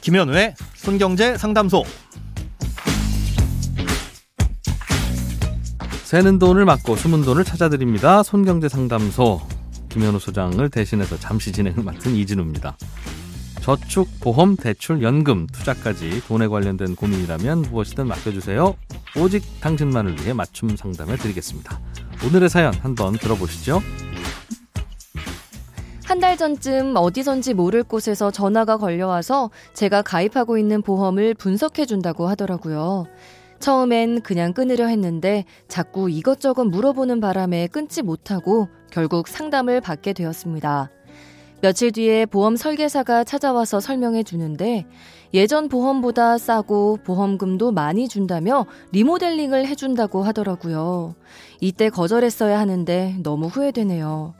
김현우의 손경제 상담소. 새는 돈을 막고 숨은 돈을 찾아드립니다. 손경제 상담소 김현우 소장을 대신해서 잠시 진행을 맡은 이진우입니다. 저축, 보험, 대출, 연금, 투자까지 돈에 관련된 고민이라면 무엇이든 맡겨주세요. 오직 당신만을 위해 맞춤 상담해 드리겠습니다. 오늘의 사연 한번 들어보시죠. 한 달 전쯤 어디선지 모를 곳에서 전화가 걸려와서 제가 가입하고 있는 보험을 분석해 준다고 하더라고요. 처음엔 그냥 끊으려 했는데 자꾸 이것저것 물어보는 바람에 끊지 못하고 결국 상담을 받게 되었습니다. 며칠 뒤에 보험 설계사가 찾아와서 설명해 주는데 예전 보험보다 싸고 보험금도 많이 준다며 리모델링을 해준다고 하더라고요. 이때 거절했어야 하는데 너무 후회되네요.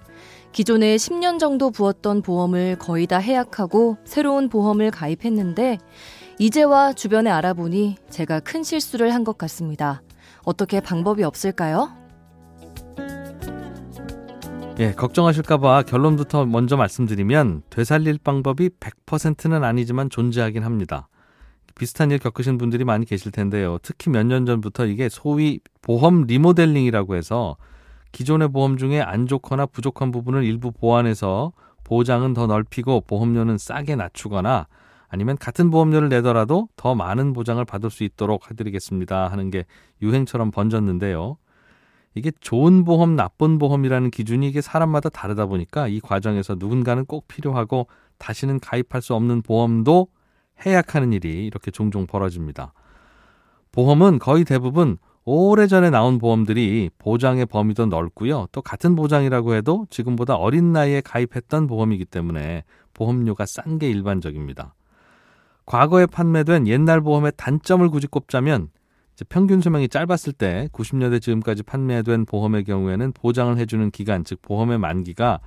기존에 10년 정도 부었던 보험을 거의 다 해약하고 새로운 보험을 가입했는데 이제와 주변에 알아보니 제가 큰 실수를 한 것 같습니다. 어떻게 방법이 없을까요? 예, 걱정하실까봐 결론부터 먼저 말씀드리면 되살릴 방법이 100%는 아니지만 존재하긴 합니다. 비슷한 일 겪으신 분들이 많이 계실 텐데요. 특히 몇 년 전부터 이게 소위 보험 리모델링이라고 해서 기존의 보험 중에 안 좋거나 부족한 부분을 일부 보완해서 보장은 더 넓히고 보험료는 싸게 낮추거나 아니면 같은 보험료를 내더라도 더 많은 보장을 받을 수 있도록 해드리겠습니다 하는 게 유행처럼 번졌는데요. 이게 좋은 보험, 나쁜 보험이라는 기준이 이게 사람마다 다르다 보니까 이 과정에서 누군가는 꼭 필요하고 다시는 가입할 수 없는 보험도 해약하는 일이 이렇게 종종 벌어집니다. 보험은 거의 대부분 오래전에 나온 보험들이 보장의 범위도 넓고요. 또 같은 보장이라고 해도 지금보다 어린 나이에 가입했던 보험이기 때문에 보험료가 싼 게 일반적입니다. 과거에 판매된 옛날 보험의 단점을 굳이 꼽자면 평균 수명이 짧았을 때 90년대 지금까지 판매된 보험의 경우에는 보장을 해주는 기간, 즉 보험의 만기가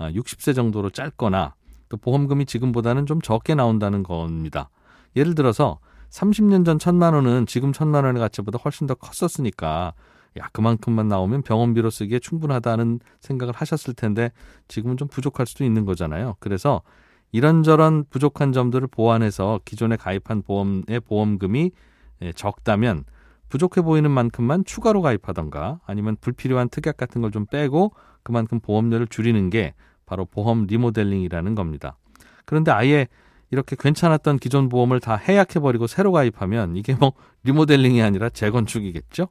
60세 아, 정도로 짧거나 또 보험금이 지금보다는 좀 적게 나온다는 겁니다. 예를 들어서 30년 전 천만 원은 지금 천만 원의 가치보다 훨씬 더 컸었으니까 야 그만큼만 나오면 병원비로 쓰기에 충분하다는 생각을 하셨을 텐데 지금은 좀 부족할 수도 있는 거잖아요. 그래서 이런저런 부족한 점들을 보완해서 기존에 가입한 보험의 보험금이 예, 적다면 부족해 보이는 만큼만 추가로 가입하던가 아니면 불필요한 특약 같은 걸 좀 빼고 그만큼 보험료를 줄이는 게 바로 보험 리모델링이라는 겁니다. 그런데 아예 이렇게 괜찮았던 기존 보험을 다 해약해버리고 새로 가입하면 이게 뭐 리모델링이 아니라 재건축이겠죠?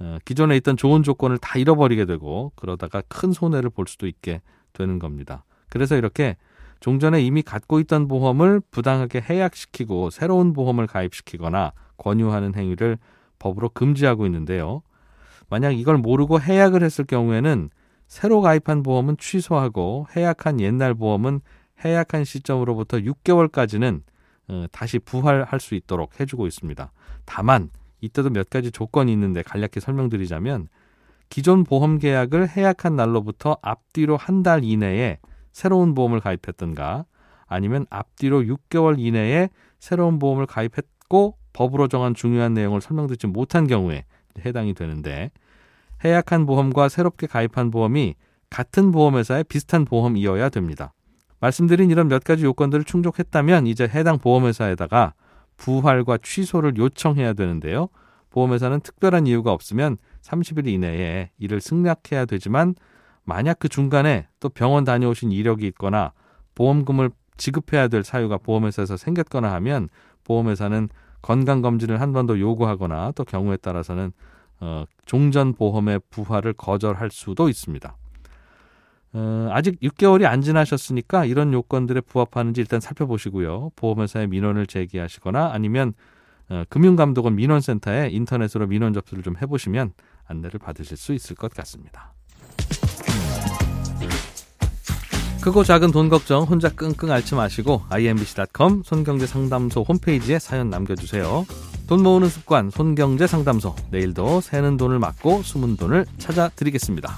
어, 기존에 있던 좋은 조건을 다 잃어버리게 되고 그러다가 큰 손해를 볼 수도 있게 되는 겁니다. 그래서 이렇게 종전에 이미 갖고 있던 보험을 부당하게 해약시키고 새로운 보험을 가입시키거나 권유하는 행위를 법으로 금지하고 있는데요. 만약 이걸 모르고 해약을 했을 경우에는 새로 가입한 보험은 취소하고 해약한 옛날 보험은 해약한 시점으로부터 6개월까지는 어, 다시 부활할 수 있도록 해주고 있습니다. 다만 이때도 몇 가지 조건이 있는데 간략히 설명드리자면 기존 보험 계약을 해약한 날로부터 앞뒤로 한 달 이내에 새로운 보험을 가입했던가 아니면 앞뒤로 6개월 이내에 새로운 보험을 가입했고 법으로 정한 중요한 내용을 설명드리지 못한 경우에 해당이 되는데 해약한 보험과 새롭게 가입한 보험이 같은 보험회사의 비슷한 보험이어야 됩니다. 말씀드린 이런 몇 가지 요건들을 충족했다면 이제 해당 보험회사에다가 부활과 취소를 요청해야 되는데요. 보험회사는 특별한 이유가 없으면 30일 이내에 이를 승낙해야 되지만 만약 그 중간에 또 병원 다녀오신 이력이 있거나 보험금을 지급해야 될 사유가 보험회사에서 생겼거나 하면 보험회사는 건강검진을 한 번 더 요구하거나 또 경우에 따라서는 어, 종전보험의 부활을 거절할 수도 있습니다. 어, 아직 6개월이 안 지나셨으니까 이런 요건들에 부합하는지 일단 살펴보시고요. 보험회사에 민원을 제기하시거나 아니면 어, 금융감독원 민원센터에 인터넷으로 민원 접수를 좀 해보시면 안내를 받으실 수 있을 것 같습니다. 크고 작은 돈 걱정 혼자 끙끙 앓지 마시고 imbc.com 손경제 상담소 홈페이지에 사연 남겨주세요. 돈 모으는 습관 손경제 상담소 내일도 새는 돈을 막고 숨은 돈을 찾아드리겠습니다.